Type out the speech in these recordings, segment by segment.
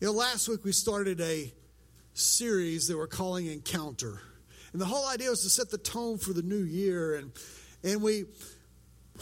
You know, last week we started a series that we're calling Encounter. And the whole idea was to set the tone for the new year. And, and we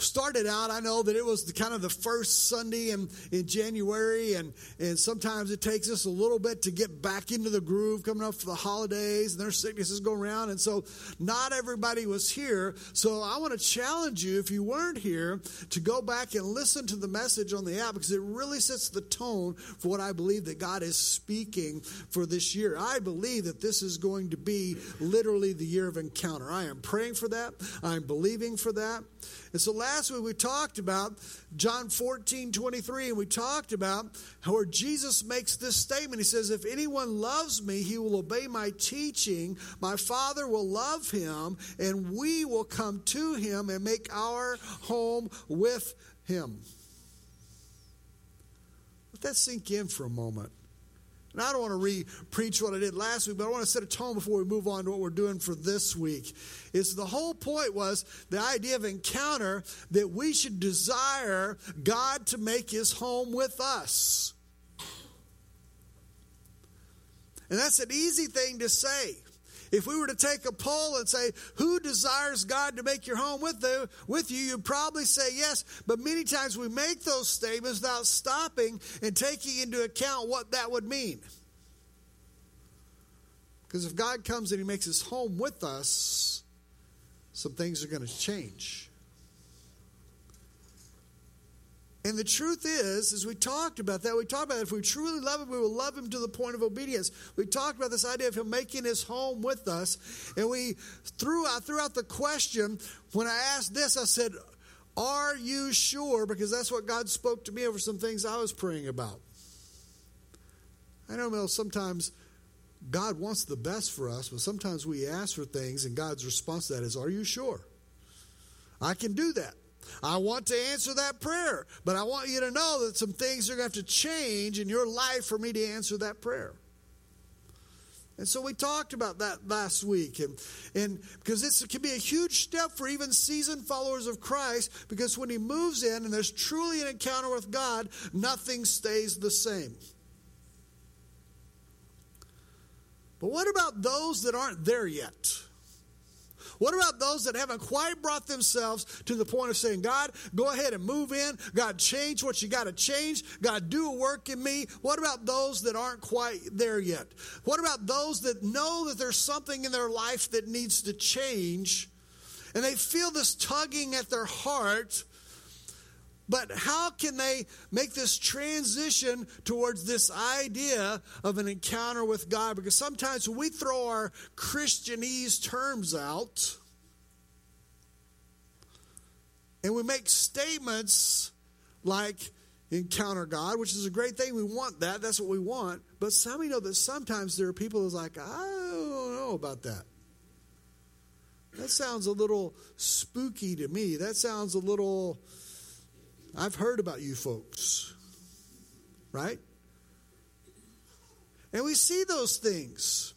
started out, I know that it was the, kind of the first Sunday in, in January, and, and sometimes it takes us a little bit to get back into the groove coming up for the holidays, and there's sicknesses going around, and so not everybody was here. So I want to challenge you, if you weren't here, to go back and listen to the message on the app because it really sets the tone for what I believe that God is speaking for this year. I believe that this is going to be literally the year of encounter. I am praying for that, I'm believing for that. And so last week we talked about John 14, 23, and we talked about where Jesus makes this statement. He says, If anyone loves me, he will obey my teaching. My Father will love him, and we will come to him and make our home with him. Let that sink in for a moment. And I don't want to re preach what I did last week, but I want to set a tone before we move on to what we're doing for this week. Is the whole point was the idea of encounter that we should desire God to make his home with us. And that's an easy thing to say. If we were to take a poll and say, who desires God to make your home with, the, with you, you'd probably say yes. But many times we make those statements without stopping and taking into account what that would mean. Because if God comes and He makes His home with us, some things are going to change. And the truth is, as we talked about that, we talked about if we truly love him, we will love him to the point of obedience. We talked about this idea of him making his home with us. And we threw out, threw out the question when I asked this, I said, Are you sure? Because that's what God spoke to me over some things I was praying about. I know sometimes God wants the best for us, but sometimes we ask for things, and God's response to that is, Are you sure? I can do that. I want to answer that prayer, but I want you to know that some things are going to have to change in your life for me to answer that prayer. And so we talked about that last week. And, and because this can be a huge step for even seasoned followers of Christ, because when he moves in and there's truly an encounter with God, nothing stays the same. But what about those that aren't there yet? What about those that haven't quite brought themselves to the point of saying, God, go ahead and move in. God, change what you got to change. God, do a work in me. What about those that aren't quite there yet? What about those that know that there's something in their life that needs to change and they feel this tugging at their heart? But how can they make this transition towards this idea of an encounter with God? Because sometimes when we throw our Christianese terms out and we make statements like encounter God, which is a great thing. We want that. That's what we want. But some of you know that sometimes there are people who's like, I don't know about that. That sounds a little spooky to me. That sounds a little I've heard about you folks, right? And we see those things.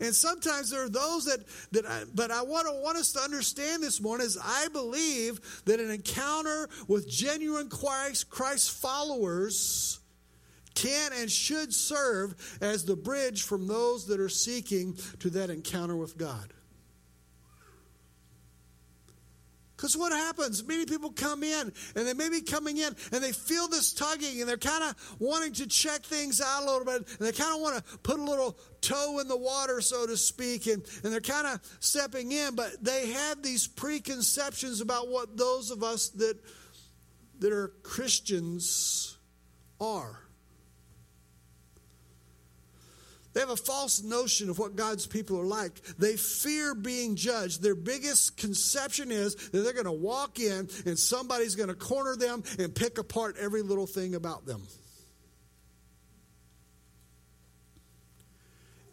And sometimes there are those that, that I, but I want, to, want us to understand this morning is I believe that an encounter with genuine Christ, Christ followers can and should serve as the bridge from those that are seeking to that encounter with God. Because what happens? Many people come in and they may be coming in and they feel this tugging and they're kind of wanting to check things out a little bit and they kind of want to put a little toe in the water, so to speak, and, and they're kind of stepping in, but they have these preconceptions about what those of us that, that are Christians are. They have a false notion of what God's people are like. They fear being judged. Their biggest conception is that they're going to walk in and somebody's going to corner them and pick apart every little thing about them.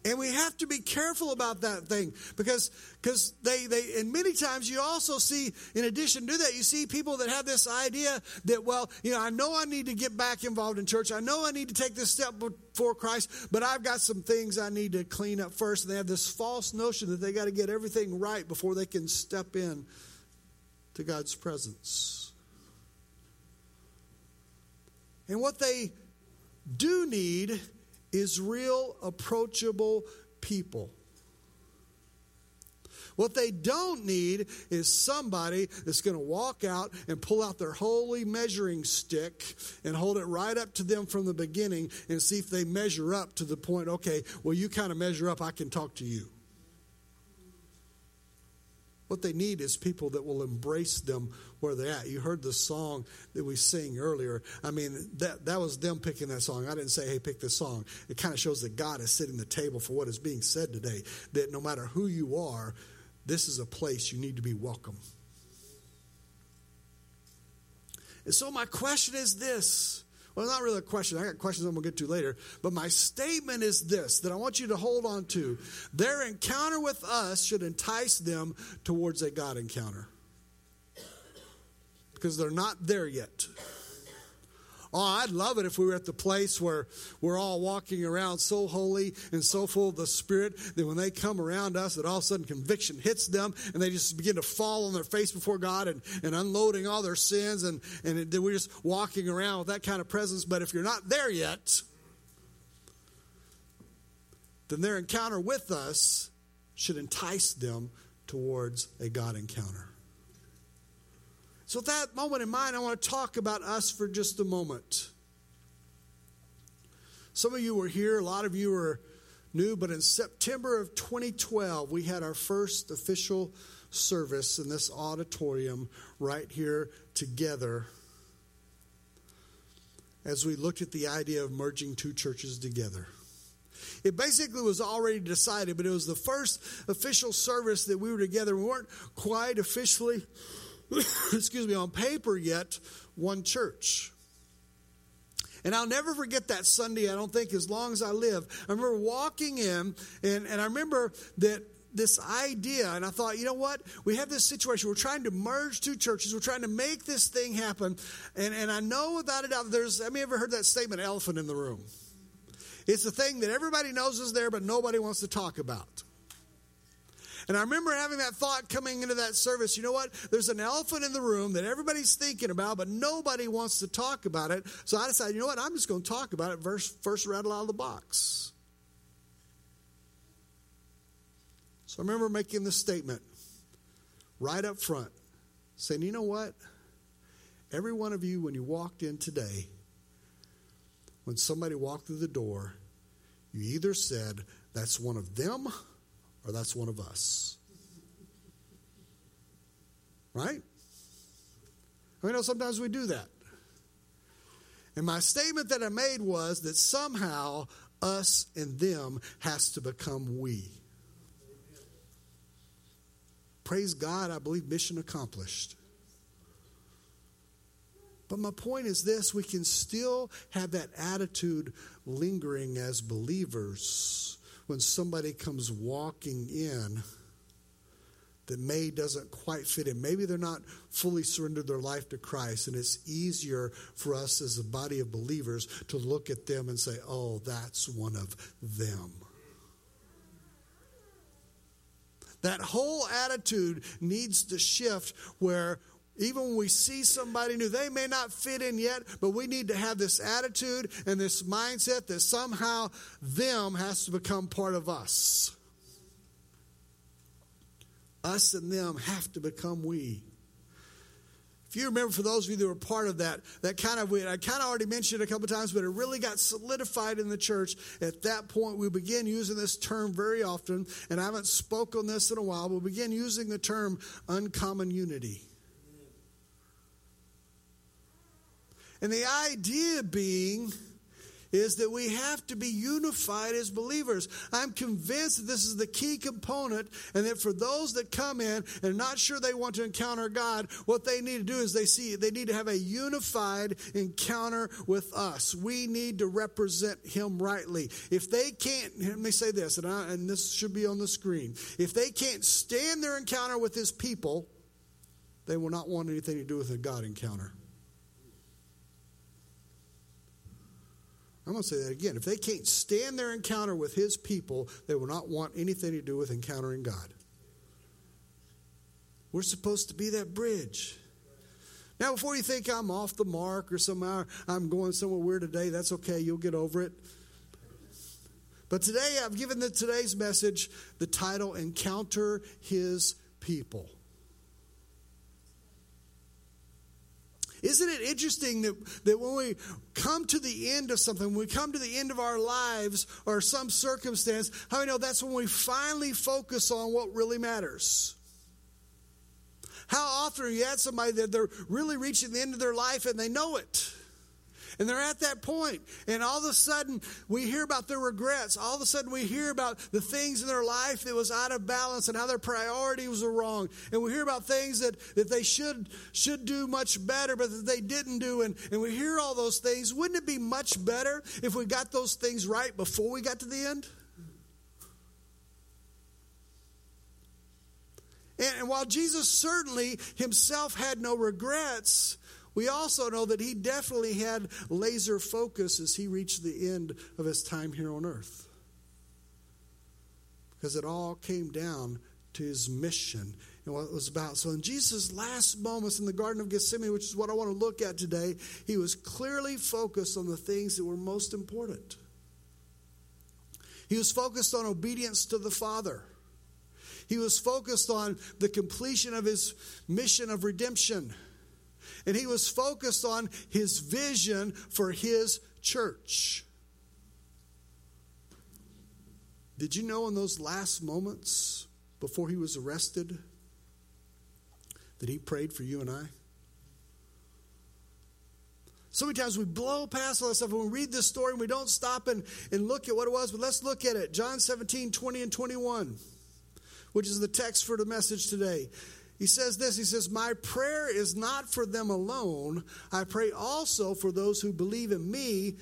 And we have to be careful about that thing because because they, they and many times you also see in addition to that you see people that have this idea that well you know I know I need to get back involved in church I know I need to take this step before Christ but I've got some things I need to clean up first and they have this false notion that they got to get everything right before they can step in to God's presence. And what they do need is real, approachable people. What they don't need is somebody that's going to walk out and pull out their holy measuring stick and hold it right up to them from the beginning and see if they measure up to the point, okay, well, you kind of measure up, I can talk to you. What they need is people that will embrace them where they're at. You heard the song that we sing earlier. I mean, that, that was them picking that song. I didn't say, hey, pick this song. It kind of shows that God is sitting the table for what is being said today. That no matter who you are, this is a place you need to be welcome. And so, my question is this. Well, not really a question. I got questions I'm going to get to later. But my statement is this that I want you to hold on to. Their encounter with us should entice them towards a God encounter. Because they're not there yet. Oh, I'd love it if we were at the place where we're all walking around so holy and so full of the Spirit that when they come around us, that all of a sudden conviction hits them and they just begin to fall on their face before God and, and unloading all their sins. And, and we're just walking around with that kind of presence. But if you're not there yet, then their encounter with us should entice them towards a God encounter. So, with that moment in mind, I want to talk about us for just a moment. Some of you were here, a lot of you are new, but in September of 2012, we had our first official service in this auditorium right here together as we looked at the idea of merging two churches together. It basically was already decided, but it was the first official service that we were together. We weren't quite officially excuse me, on paper yet one church. And I'll never forget that Sunday, I don't think, as long as I live. I remember walking in, and, and I remember that this idea, and I thought, you know what? We have this situation. We're trying to merge two churches. We're trying to make this thing happen. And, and I know without a doubt, there's, have you ever heard that statement, elephant in the room? It's the thing that everybody knows is there, but nobody wants to talk about. And I remember having that thought coming into that service. You know what? There's an elephant in the room that everybody's thinking about, but nobody wants to talk about it. So I decided, you know what? I'm just going to talk about it first, first rattle out of the box. So I remember making this statement right up front saying, you know what? Every one of you, when you walked in today, when somebody walked through the door, you either said, that's one of them or that's one of us. Right? I know sometimes we do that. And my statement that I made was that somehow us and them has to become we. Praise God, I believe mission accomplished. But my point is this we can still have that attitude lingering as believers when somebody comes walking in that may doesn't quite fit in. Maybe they're not fully surrendered their life to Christ, and it's easier for us as a body of believers to look at them and say, oh, that's one of them. That whole attitude needs to shift where even when we see somebody new, they may not fit in yet, but we need to have this attitude and this mindset that somehow them has to become part of us. Us and them have to become we. If you remember, for those of you that were part of that, that kind of, I kind of already mentioned it a couple times, but it really got solidified in the church. At that point, we began using this term very often, and I haven't spoken on this in a while, but we began using the term uncommon unity. And the idea being is that we have to be unified as believers. I'm convinced that this is the key component, and that for those that come in and not sure they want to encounter God, what they need to do is they see they need to have a unified encounter with us. We need to represent Him rightly. If they can't, let me say this, and, I, and this should be on the screen. If they can't stand their encounter with His people, they will not want anything to do with a God encounter. I'm going to say that again. If they can't stand their encounter with his people, they will not want anything to do with encountering God. We're supposed to be that bridge. Now, before you think I'm off the mark or somehow I'm going somewhere weird today, that's okay. You'll get over it. But today I've given the, today's message the title Encounter His People. Isn't it interesting that, that when we come to the end of something, when we come to the end of our lives or some circumstance, how we know that's when we finally focus on what really matters? How often are you at somebody that they're really reaching the end of their life and they know it? And they're at that point, and all of a sudden we hear about their regrets. All of a sudden we hear about the things in their life that was out of balance and how their priorities were wrong. And we hear about things that, that they should should do much better, but that they didn't do. And, and we hear all those things. Wouldn't it be much better if we got those things right before we got to the end? And, and while Jesus certainly himself had no regrets, we also know that he definitely had laser focus as he reached the end of his time here on earth. Because it all came down to his mission and what it was about. So, in Jesus' last moments in the Garden of Gethsemane, which is what I want to look at today, he was clearly focused on the things that were most important. He was focused on obedience to the Father. He was focused on the completion of his mission of redemption and he was focused on his vision for his church. Did you know in those last moments before he was arrested that he prayed for you and I? So many times we blow past all that stuff and we read this story and we don't stop and, and look at what it was, but let's look at it. John 17, 20 and 21, which is the text for the message today. He says this He says, My prayer is not for them alone. I pray also for those who believe in me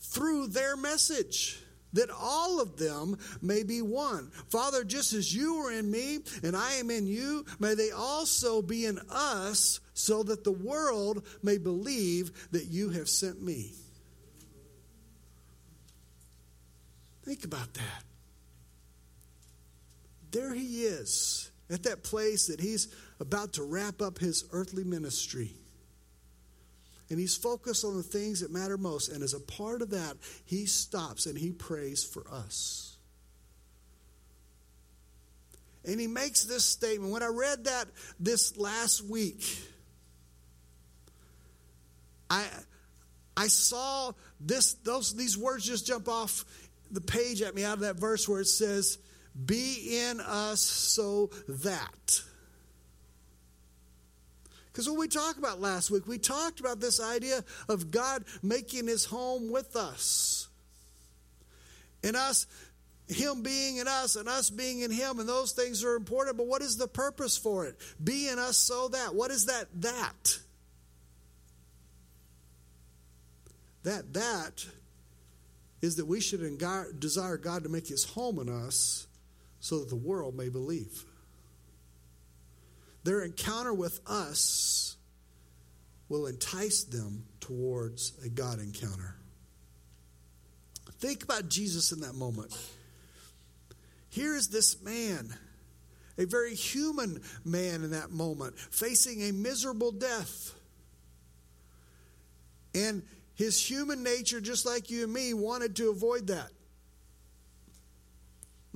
through their message that all of them may be one. Father, just as you are in me and I am in you, may they also be in us, so that the world may believe that you have sent me. Think about that. There he is at that place that he's about to wrap up his earthly ministry. And he's focused on the things that matter most. And as a part of that, he stops and he prays for us. And he makes this statement. When I read that this last week, I, I saw this, those, these words just jump off the page at me out of that verse where it says, be in us so that. Because what we talked about last week, we talked about this idea of God making his home with us. And us, him being in us, and us being in him, and those things are important. But what is the purpose for it? Be in us so that. What is that that? That that is that we should desire God to make his home in us so that the world may believe. Their encounter with us will entice them towards a God encounter. Think about Jesus in that moment. Here is this man, a very human man in that moment, facing a miserable death. And his human nature, just like you and me, wanted to avoid that.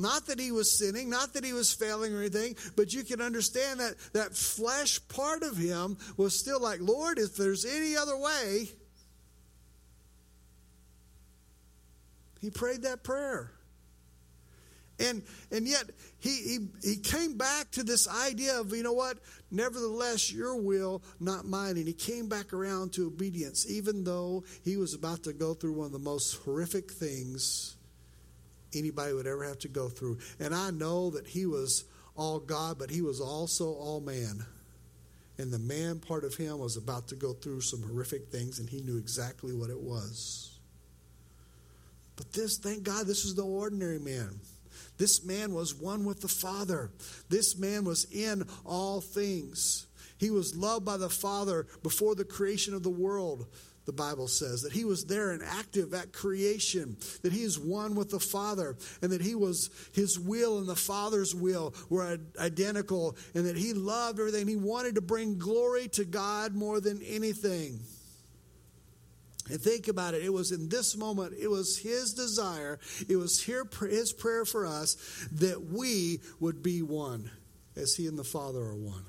Not that he was sinning, not that he was failing or anything, but you can understand that that flesh part of him was still like, Lord, if there's any other way. He prayed that prayer. And and yet he, he he came back to this idea of, you know what? Nevertheless, your will, not mine. And he came back around to obedience, even though he was about to go through one of the most horrific things anybody would ever have to go through. And I know that he was all God, but he was also all man. And the man part of him was about to go through some horrific things, and he knew exactly what it was. But this, thank God, this was no ordinary man. This man was one with the Father. This man was in all things. He was loved by the Father before the creation of the world the Bible says, that he was there and active at creation, that he is one with the Father, and that he was his will and the Father's will were identical, and that he loved everything. He wanted to bring glory to God more than anything. And think about it. It was in this moment, it was his desire, it was his prayer for us that we would be one as he and the Father are one.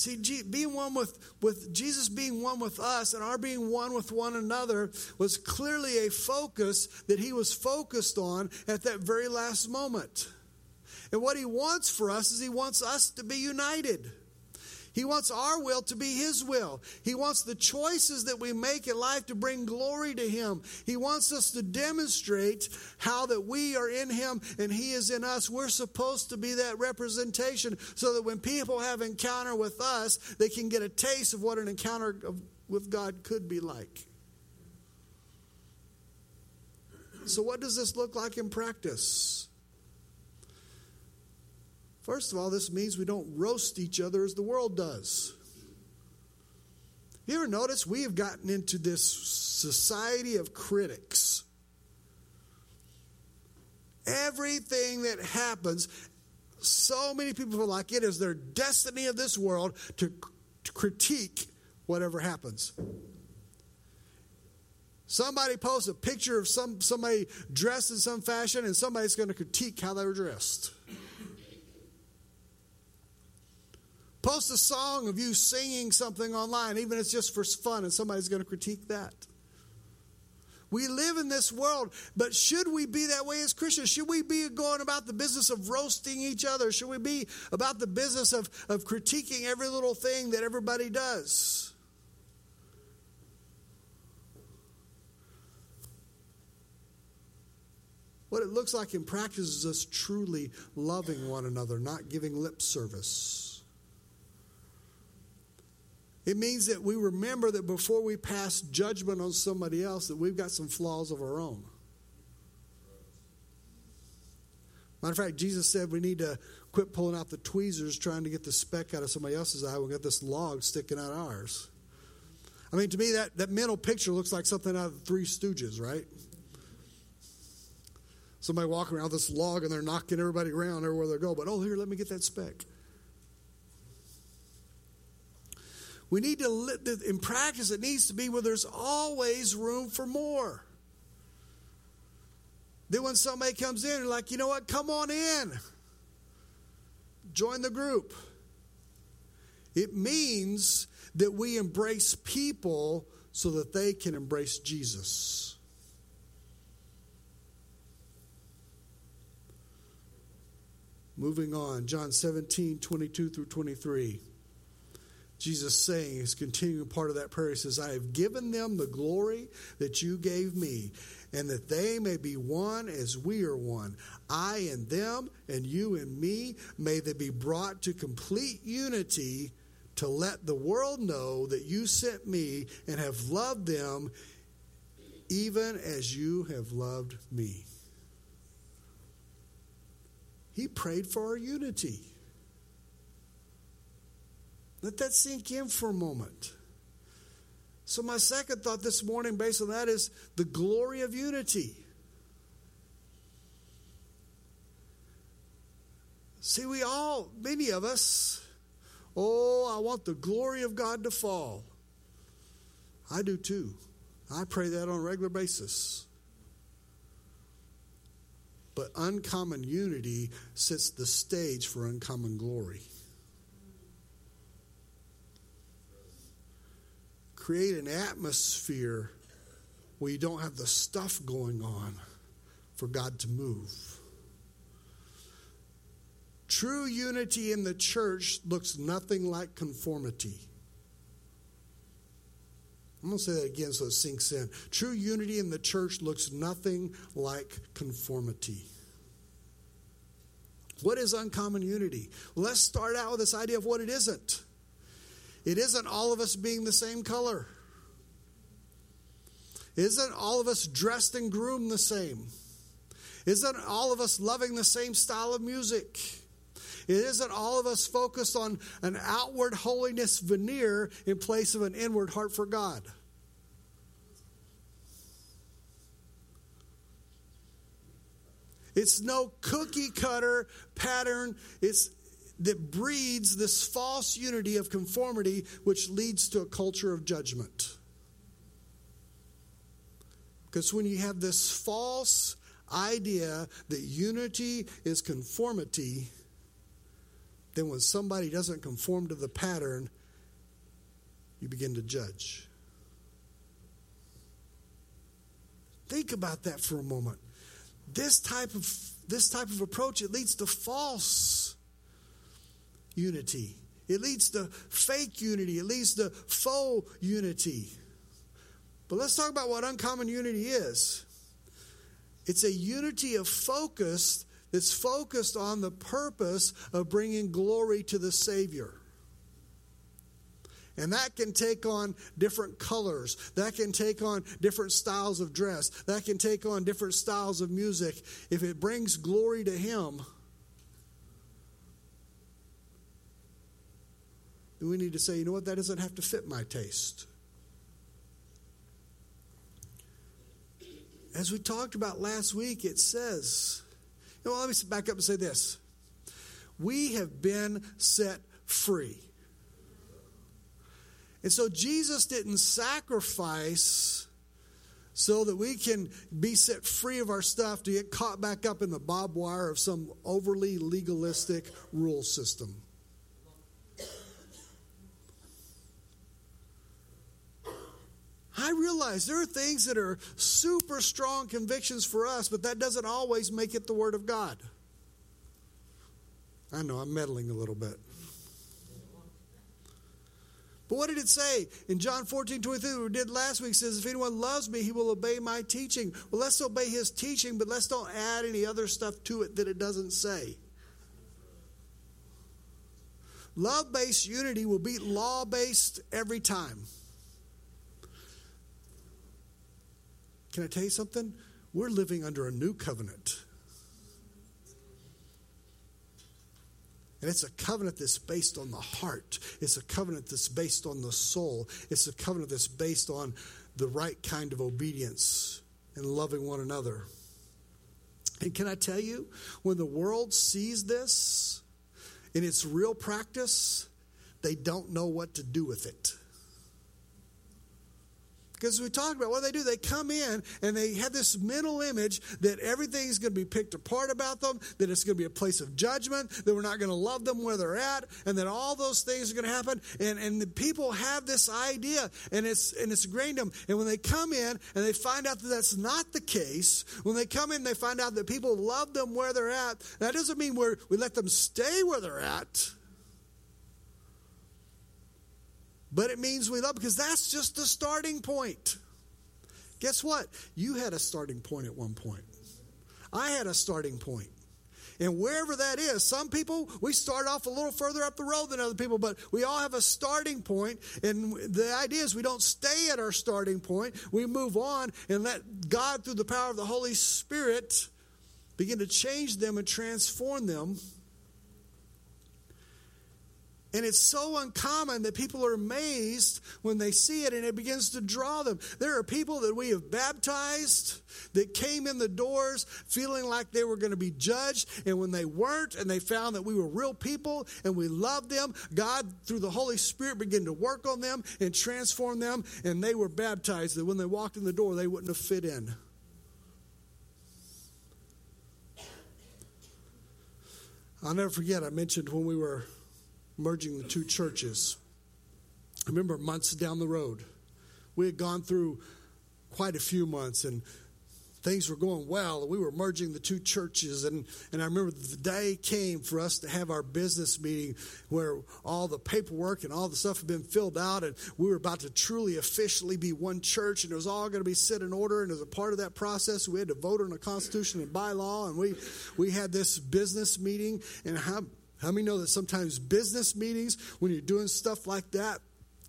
See, being one with, with Jesus being one with us and our being one with one another was clearly a focus that he was focused on at that very last moment. And what he wants for us is he wants us to be united. He wants our will to be His will. He wants the choices that we make in life to bring glory to Him. He wants us to demonstrate how that we are in Him and He is in us. We're supposed to be that representation so that when people have encounter with us, they can get a taste of what an encounter with God could be like. So, what does this look like in practice? First of all, this means we don't roast each other as the world does. You ever notice we have gotten into this society of critics? Everything that happens, so many people feel like it is their destiny of this world to, to critique whatever happens. Somebody posts a picture of some somebody dressed in some fashion, and somebody's going to critique how they were dressed. Post a song of you singing something online, even if it's just for fun, and somebody's going to critique that. We live in this world, but should we be that way as Christians? Should we be going about the business of roasting each other? Should we be about the business of, of critiquing every little thing that everybody does? What it looks like in practice is us truly loving one another, not giving lip service. It means that we remember that before we pass judgment on somebody else, that we've got some flaws of our own. Matter of fact, Jesus said we need to quit pulling out the tweezers trying to get the speck out of somebody else's eye. We've got this log sticking out ours. I mean, to me, that, that mental picture looks like something out of the Three Stooges, right? Somebody walking around this log and they're knocking everybody around everywhere they go. But oh, here, let me get that speck. We need to, in practice, it needs to be where there's always room for more. Then when somebody comes in, like, you know what, come on in, join the group. It means that we embrace people so that they can embrace Jesus. Moving on, John 17, 22 through 23. Jesus saying, his continuing part of that prayer, he says, I have given them the glory that you gave me, and that they may be one as we are one. I and them, and you and me, may they be brought to complete unity to let the world know that you sent me and have loved them even as you have loved me. He prayed for our unity. Let that sink in for a moment. So, my second thought this morning, based on that, is the glory of unity. See, we all, many of us, oh, I want the glory of God to fall. I do too. I pray that on a regular basis. But uncommon unity sets the stage for uncommon glory. Create an atmosphere where you don't have the stuff going on for God to move. True unity in the church looks nothing like conformity. I'm going to say that again so it sinks in. True unity in the church looks nothing like conformity. What is uncommon unity? Let's start out with this idea of what it isn't. It isn't all of us being the same color. Isn't all of us dressed and groomed the same. Isn't all of us loving the same style of music. It isn't all of us focused on an outward holiness veneer in place of an inward heart for God. It's no cookie cutter pattern. It's that breeds this false unity of conformity, which leads to a culture of judgment. Because when you have this false idea that unity is conformity, then when somebody doesn't conform to the pattern, you begin to judge. Think about that for a moment. This type of this type of approach it leads to false unity. It leads to fake unity. It leads to faux unity. But let's talk about what uncommon unity is. It's a unity of focus that's focused on the purpose of bringing glory to the Savior. And that can take on different colors. That can take on different styles of dress. That can take on different styles of music. If it brings glory to Him, we need to say, you know what, that doesn't have to fit my taste. As we talked about last week, it says, you know, let me back up and say this. We have been set free. And so Jesus didn't sacrifice so that we can be set free of our stuff to get caught back up in the barbed wire of some overly legalistic rule system. I realize there are things that are super strong convictions for us, but that doesn't always make it the Word of God. I know I'm meddling a little bit. But what did it say in John 14, 23, we did last week? says, If anyone loves me, he will obey my teaching. Well, let's obey his teaching, but let's don't add any other stuff to it that it doesn't say. Love based unity will beat law based every time. Can I tell you something? We're living under a new covenant. And it's a covenant that's based on the heart. It's a covenant that's based on the soul. It's a covenant that's based on the right kind of obedience and loving one another. And can I tell you, when the world sees this in its real practice, they don't know what to do with it. Because we talked about what they do, they come in and they have this mental image that everything's going to be picked apart about them, that it's going to be a place of judgment, that we're not going to love them where they're at, and that all those things are going to happen. And, and the people have this idea, and it's and it's ingrained in them. And when they come in and they find out that that's not the case, when they come in, they find out that people love them where they're at. That doesn't mean we we let them stay where they're at. But it means we love because that's just the starting point. Guess what? You had a starting point at one point. I had a starting point. And wherever that is, some people, we start off a little further up the road than other people, but we all have a starting point. And the idea is we don't stay at our starting point. We move on and let God, through the power of the Holy Spirit, begin to change them and transform them and it's so uncommon that people are amazed when they see it and it begins to draw them. There are people that we have baptized that came in the doors feeling like they were going to be judged. And when they weren't and they found that we were real people and we loved them, God, through the Holy Spirit, began to work on them and transform them. And they were baptized that when they walked in the door, they wouldn't have fit in. I'll never forget, I mentioned when we were merging the two churches. I remember months down the road, we had gone through quite a few months and things were going well we were merging the two churches and, and i remember the day came for us to have our business meeting where all the paperwork and all the stuff had been filled out and we were about to truly officially be one church and it was all going to be set in order and as a part of that process we had to vote on a constitution and bylaw and we we had this business meeting and how how many know that sometimes business meetings, when you're doing stuff like that,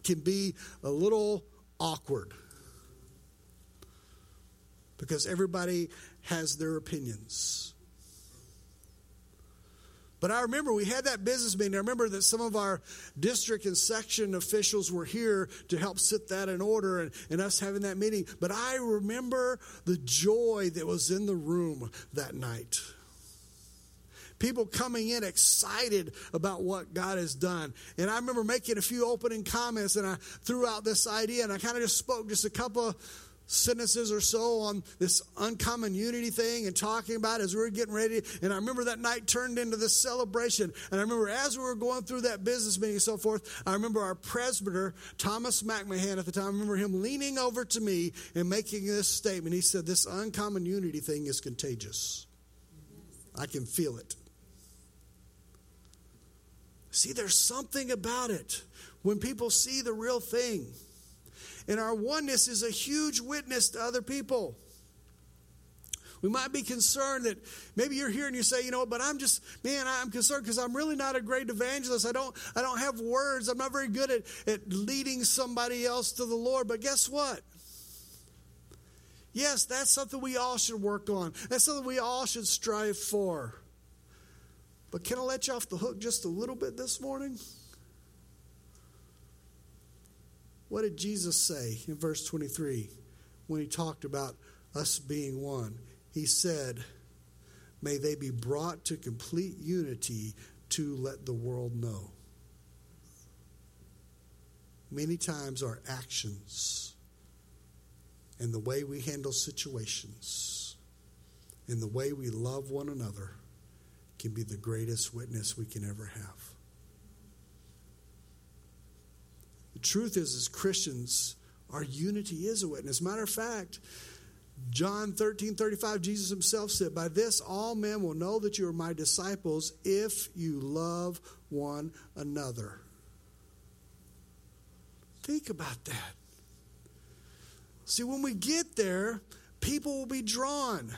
can be a little awkward? Because everybody has their opinions. But I remember we had that business meeting. I remember that some of our district and section officials were here to help set that in order and, and us having that meeting. But I remember the joy that was in the room that night people coming in excited about what God has done. And I remember making a few opening comments and I threw out this idea and I kind of just spoke just a couple of sentences or so on this uncommon unity thing and talking about as we were getting ready. And I remember that night turned into this celebration. And I remember as we were going through that business meeting and so forth, I remember our presbyter, Thomas McMahon at the time, I remember him leaning over to me and making this statement. He said, This uncommon unity thing is contagious. I can feel it. See, there's something about it when people see the real thing. And our oneness is a huge witness to other people. We might be concerned that maybe you're here and you say, you know, but I'm just, man, I'm concerned because I'm really not a great evangelist. I don't, I don't have words. I'm not very good at, at leading somebody else to the Lord. But guess what? Yes, that's something we all should work on. That's something we all should strive for. But can I let you off the hook just a little bit this morning? What did Jesus say in verse 23 when he talked about us being one? He said, May they be brought to complete unity to let the world know. Many times our actions and the way we handle situations and the way we love one another can be the greatest witness we can ever have. The truth is, as Christians, our unity is a witness. Matter of fact, John 13 35, Jesus himself said, By this all men will know that you are my disciples if you love one another. Think about that. See, when we get there, people will be drawn.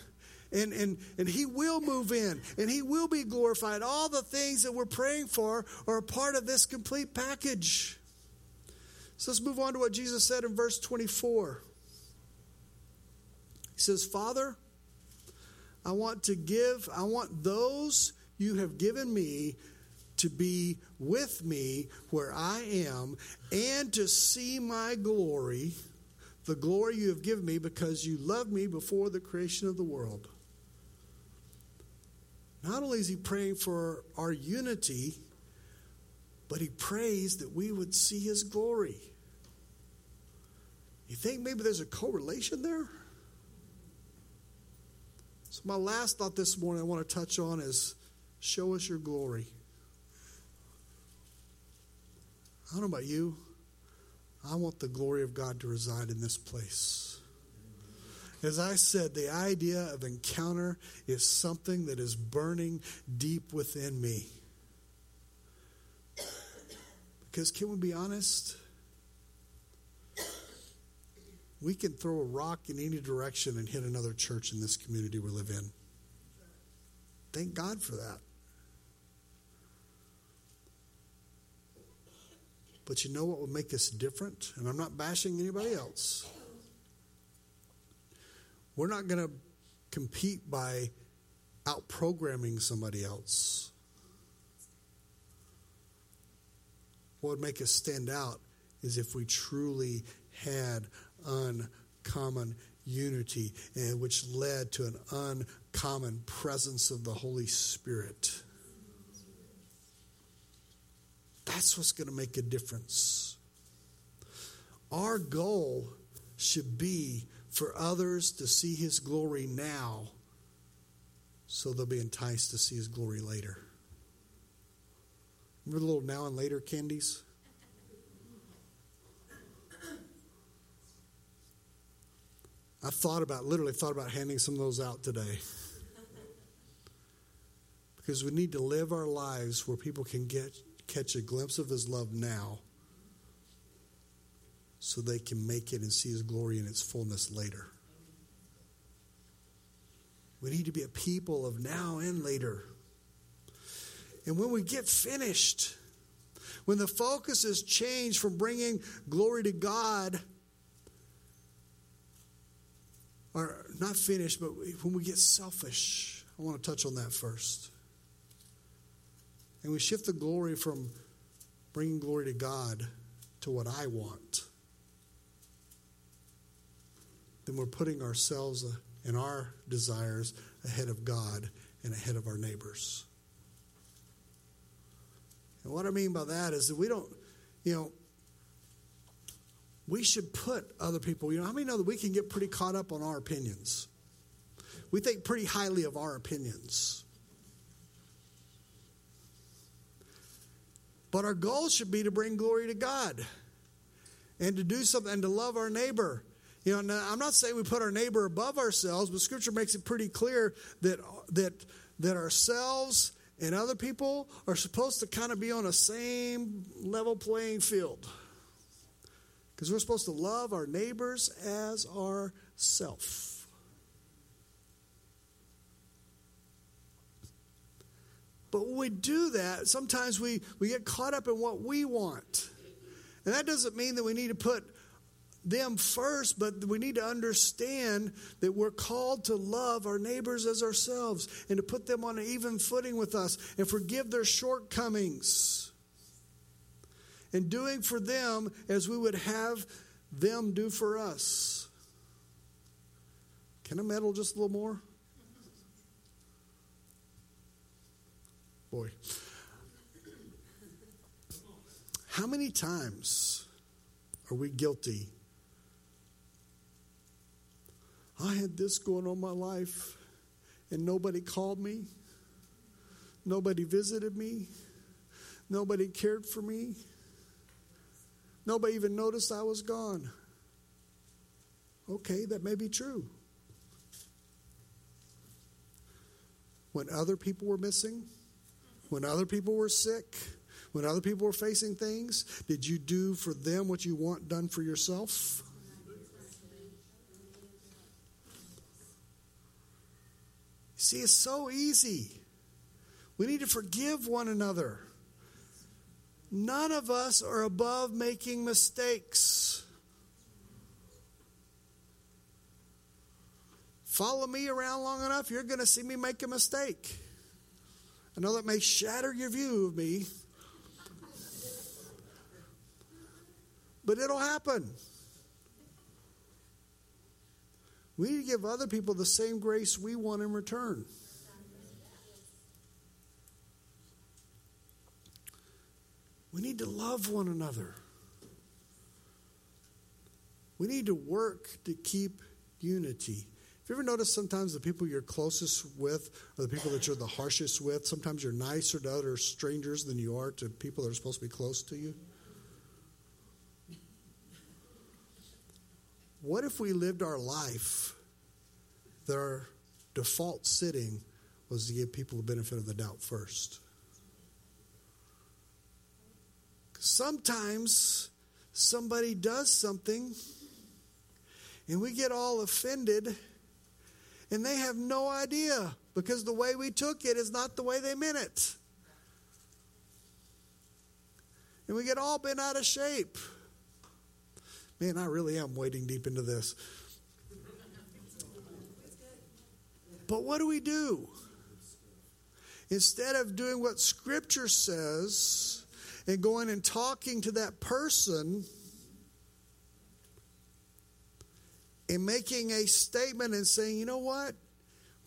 And, and, and he will move in and he will be glorified. All the things that we're praying for are a part of this complete package. So let's move on to what Jesus said in verse 24. He says, Father, I want to give, I want those you have given me to be with me where I am and to see my glory, the glory you have given me because you loved me before the creation of the world. Not only is he praying for our unity, but he prays that we would see his glory. You think maybe there's a correlation there? So, my last thought this morning I want to touch on is show us your glory. I don't know about you. I want the glory of God to reside in this place. As I said, the idea of encounter is something that is burning deep within me. Because, can we be honest? we can throw a rock in any direction and hit another church in this community we live in. Thank God for that. But you know what would make us different? And I'm not bashing anybody else. We're not going to compete by out programming somebody else. What would make us stand out is if we truly had uncommon unity, and which led to an uncommon presence of the Holy Spirit. That's what's going to make a difference. Our goal should be for others to see His glory now so they'll be enticed to see His glory later. Remember the little now and later candies? I thought about, literally thought about handing some of those out today. because we need to live our lives where people can get catch a glimpse of his love now so they can make it and see his glory in its fullness later. We need to be a people of now and later. And when we get finished, when the focus is changed from bringing glory to God or not finished, but when we get selfish, I want to touch on that first. And we shift the glory from bringing glory to God to what I want. Then we're putting ourselves uh, and our desires ahead of God and ahead of our neighbors. And what I mean by that is that we don't, you know, we should put other people, you know, how many know that we can get pretty caught up on our opinions? We think pretty highly of our opinions. But our goal should be to bring glory to God and to do something and to love our neighbor. You know, I'm not saying we put our neighbor above ourselves, but Scripture makes it pretty clear that that that ourselves and other people are supposed to kind of be on a same level playing field. Because we're supposed to love our neighbors as ourself. But when we do that, sometimes we, we get caught up in what we want. And that doesn't mean that we need to put them first, but we need to understand that we're called to love our neighbors as ourselves and to put them on an even footing with us and forgive their shortcomings. And doing for them as we would have them do for us. Can I meddle just a little more? Boy. How many times are we guilty I had this going on my life, and nobody called me, nobody visited me, nobody cared for me, nobody even noticed I was gone. Okay, that may be true. When other people were missing, when other people were sick, when other people were facing things, did you do for them what you want done for yourself? See, it's so easy. We need to forgive one another. None of us are above making mistakes. Follow me around long enough, you're going to see me make a mistake. I know that may shatter your view of me, but it'll happen. We need to give other people the same grace we want in return. We need to love one another. We need to work to keep unity. Have you ever noticed sometimes the people you're closest with are the people that you're the harshest with? Sometimes you're nicer to other strangers than you are to people that are supposed to be close to you. What if we lived our life that our default sitting was to give people the benefit of the doubt first? Sometimes somebody does something and we get all offended and they have no idea because the way we took it is not the way they meant it. And we get all bent out of shape. Man, I really am wading deep into this. But what do we do? Instead of doing what Scripture says and going and talking to that person and making a statement and saying, you know what?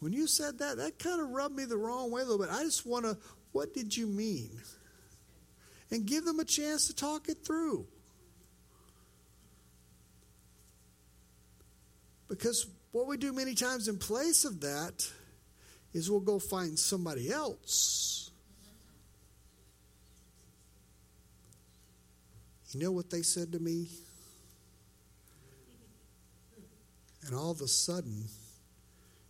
When you said that, that kind of rubbed me the wrong way a little bit. I just want to, what did you mean? And give them a chance to talk it through. Because what we do many times in place of that is we'll go find somebody else. You know what they said to me? And all of a sudden,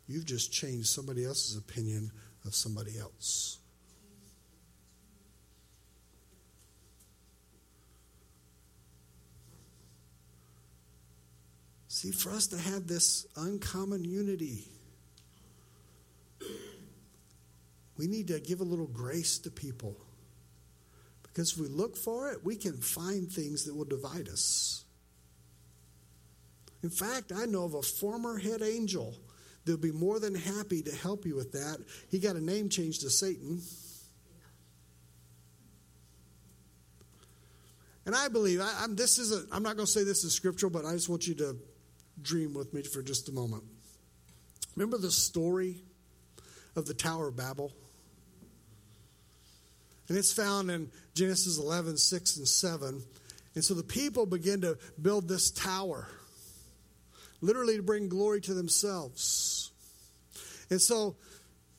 you've just changed somebody else's opinion of somebody else. See, for us to have this uncommon unity, we need to give a little grace to people. Because if we look for it, we can find things that will divide us. In fact, I know of a former head angel that will be more than happy to help you with that. He got a name change to Satan. And I believe I, am this is I'm not going to say this is scriptural, but I just want you to dream with me for just a moment. Remember the story of the Tower of Babel? And it's found in Genesis 11, 6 and 7. And so the people begin to build this tower, literally to bring glory to themselves. And so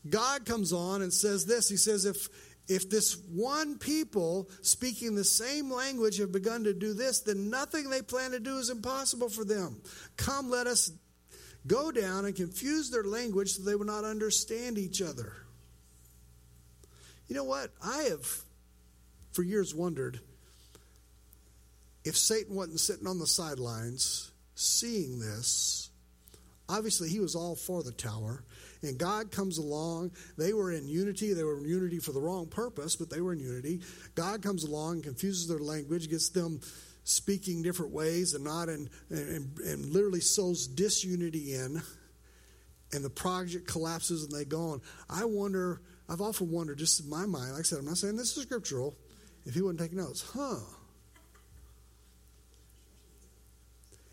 God comes on and says this He says, if, if this one people speaking the same language have begun to do this, then nothing they plan to do is impossible for them. Come, let us go down and confuse their language so they will not understand each other. You know what? I have for years wondered if Satan wasn't sitting on the sidelines seeing this. Obviously, he was all for the tower. And God comes along. They were in unity. They were in unity for the wrong purpose, but they were in unity. God comes along, confuses their language, gets them speaking different ways and not in, and, and literally sows disunity in. And the project collapses and they go on. I wonder, I've often wondered, just in my mind, like I said, I'm not saying this is scriptural, if he wouldn't take notes. Huh.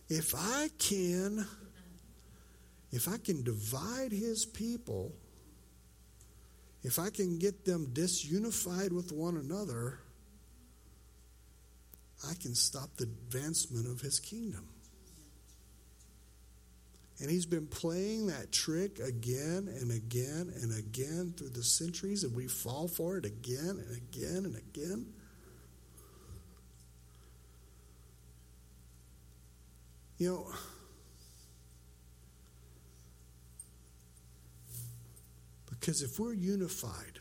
If I can if I can divide his people, if I can get them disunified with one another, I can stop the advancement of his kingdom. And he's been playing that trick again and again and again through the centuries, and we fall for it again and again and again. You know, Because if we're unified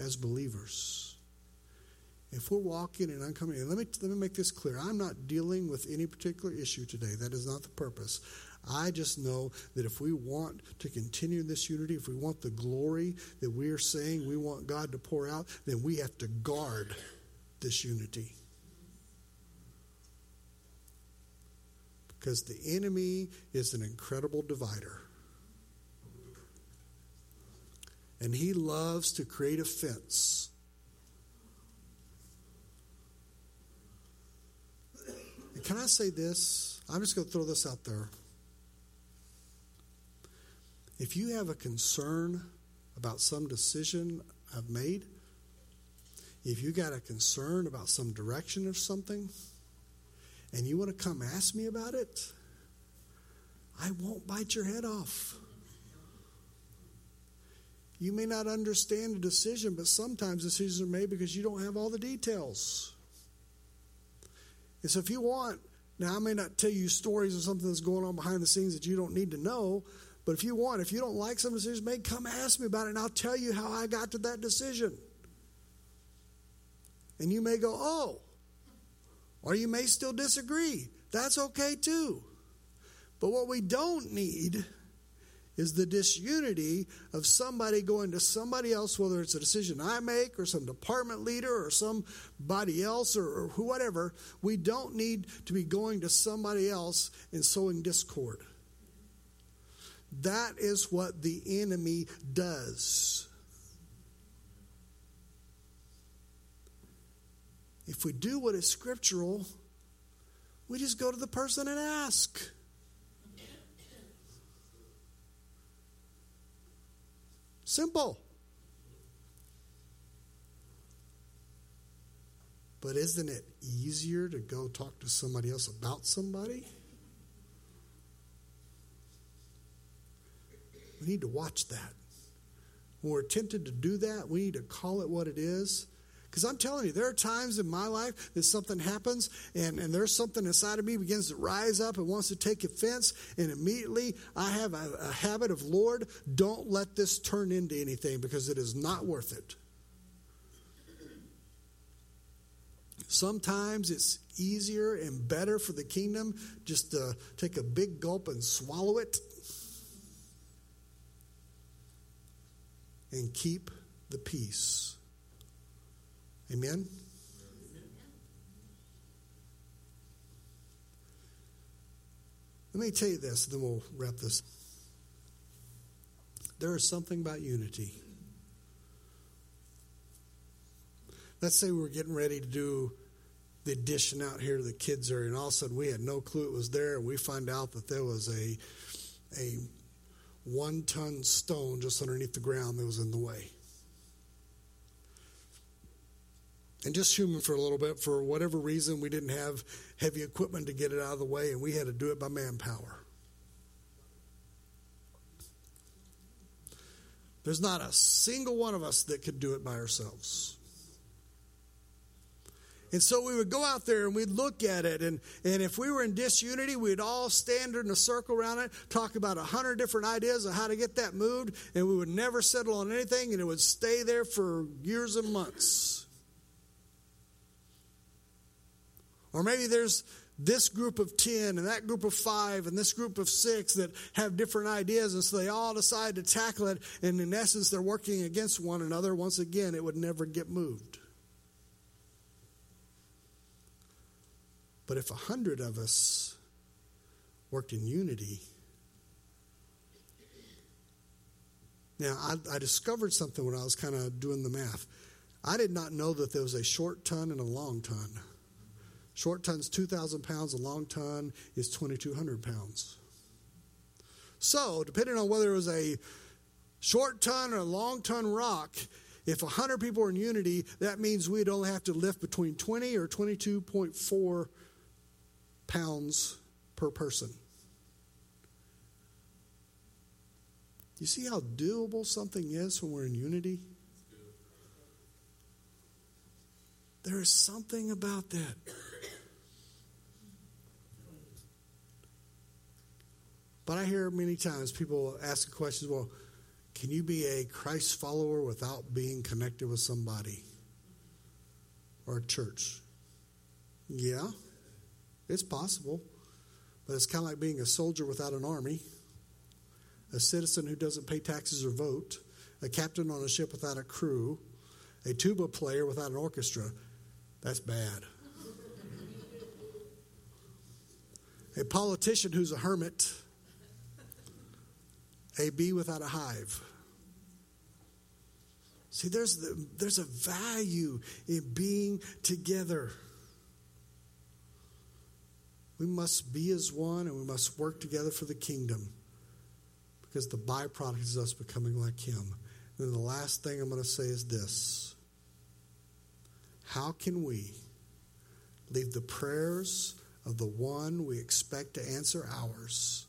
as believers, if we're walking and uncoming, and let me, let me make this clear. I'm not dealing with any particular issue today. That is not the purpose. I just know that if we want to continue this unity, if we want the glory that we are saying we want God to pour out, then we have to guard this unity. Because the enemy is an incredible divider. And he loves to create offense. And can I say this? I'm just going to throw this out there. If you have a concern about some decision I've made, if you got a concern about some direction of something, and you want to come ask me about it, I won't bite your head off. You may not understand a decision, but sometimes decisions are made because you don't have all the details. And so if you want, now I may not tell you stories of something that's going on behind the scenes that you don't need to know, but if you want, if you don't like some decisions made, come ask me about it and I'll tell you how I got to that decision. And you may go, oh, or you may still disagree. That's okay too. But what we don't need is the disunity of somebody going to somebody else, whether it's a decision I make or some department leader or somebody else or, or whatever. We don't need to be going to somebody else and sowing discord. That is what the enemy does. If we do what is scriptural, we just go to the person and ask. Simple. But isn't it easier to go talk to somebody else about somebody? We need to watch that. When we're tempted to do that, we need to call it what it is because I'm telling you, there are times in my life that something happens and, and there's something inside of me begins to rise up and wants to take offense. And immediately I have a, a habit of, Lord, don't let this turn into anything because it is not worth it. Sometimes it's easier and better for the kingdom just to take a big gulp and swallow it and keep the peace. Amen? Let me tell you this, then we'll wrap this. There is something about unity. Let's say we're getting ready to do the addition out here to the kids area, and all of a sudden we had no clue it was there, and we find out that there was a a one ton stone just underneath the ground that was in the way. And just human for a little bit. For whatever reason, we didn't have heavy equipment to get it out of the way, and we had to do it by manpower. There's not a single one of us that could do it by ourselves. And so we would go out there and we'd look at it. And, and if we were in disunity, we'd all stand in a circle around it, talk about a hundred different ideas of how to get that moved. And we would never settle on anything, and it would stay there for years and months. Or maybe there's this group of 10 and that group of 5 and this group of 6 that have different ideas and so they all decide to tackle it and in essence they're working against one another. Once again it would never get moved. But if a hundred of us worked in unity now I, I discovered something when i was kind of doing the math. I did not know that there was a short ton and a long ton Short ton's 2,000 pounds, a long ton is 2,200 pounds. So, depending on whether it was a short ton or a long ton rock, if 100 people are in unity, that means we'd only have to lift between 20 or 22.4 pounds per person. You see how doable something is when we're in unity? There is something about that. But I hear many times people ask questions well, can you be a Christ follower without being connected with somebody or a church? Yeah, it's possible. But it's kind of like being a soldier without an army, a citizen who doesn't pay taxes or vote, a captain on a ship without a crew, a tuba player without an orchestra. That's bad. a politician who's a hermit a bee without a hive. See, there's, the, there's a value in being together. We must be as one and we must work together for the kingdom because the byproduct is us becoming like Him. And then the last thing I'm going to say is this How can we leave the prayers of the one we expect to answer ours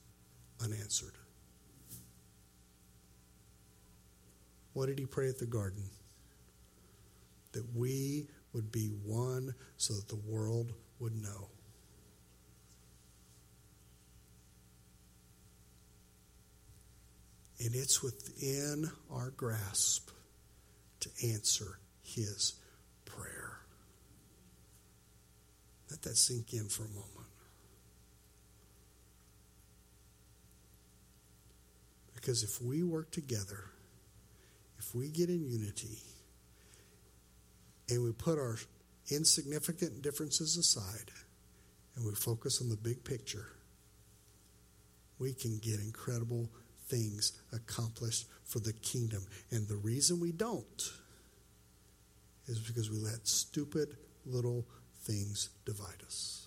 unanswered? What did he pray at the garden? That we would be one so that the world would know. And it's within our grasp to answer his prayer. Let that sink in for a moment. Because if we work together, if we get in unity and we put our insignificant differences aside and we focus on the big picture, we can get incredible things accomplished for the kingdom. And the reason we don't is because we let stupid little things divide us.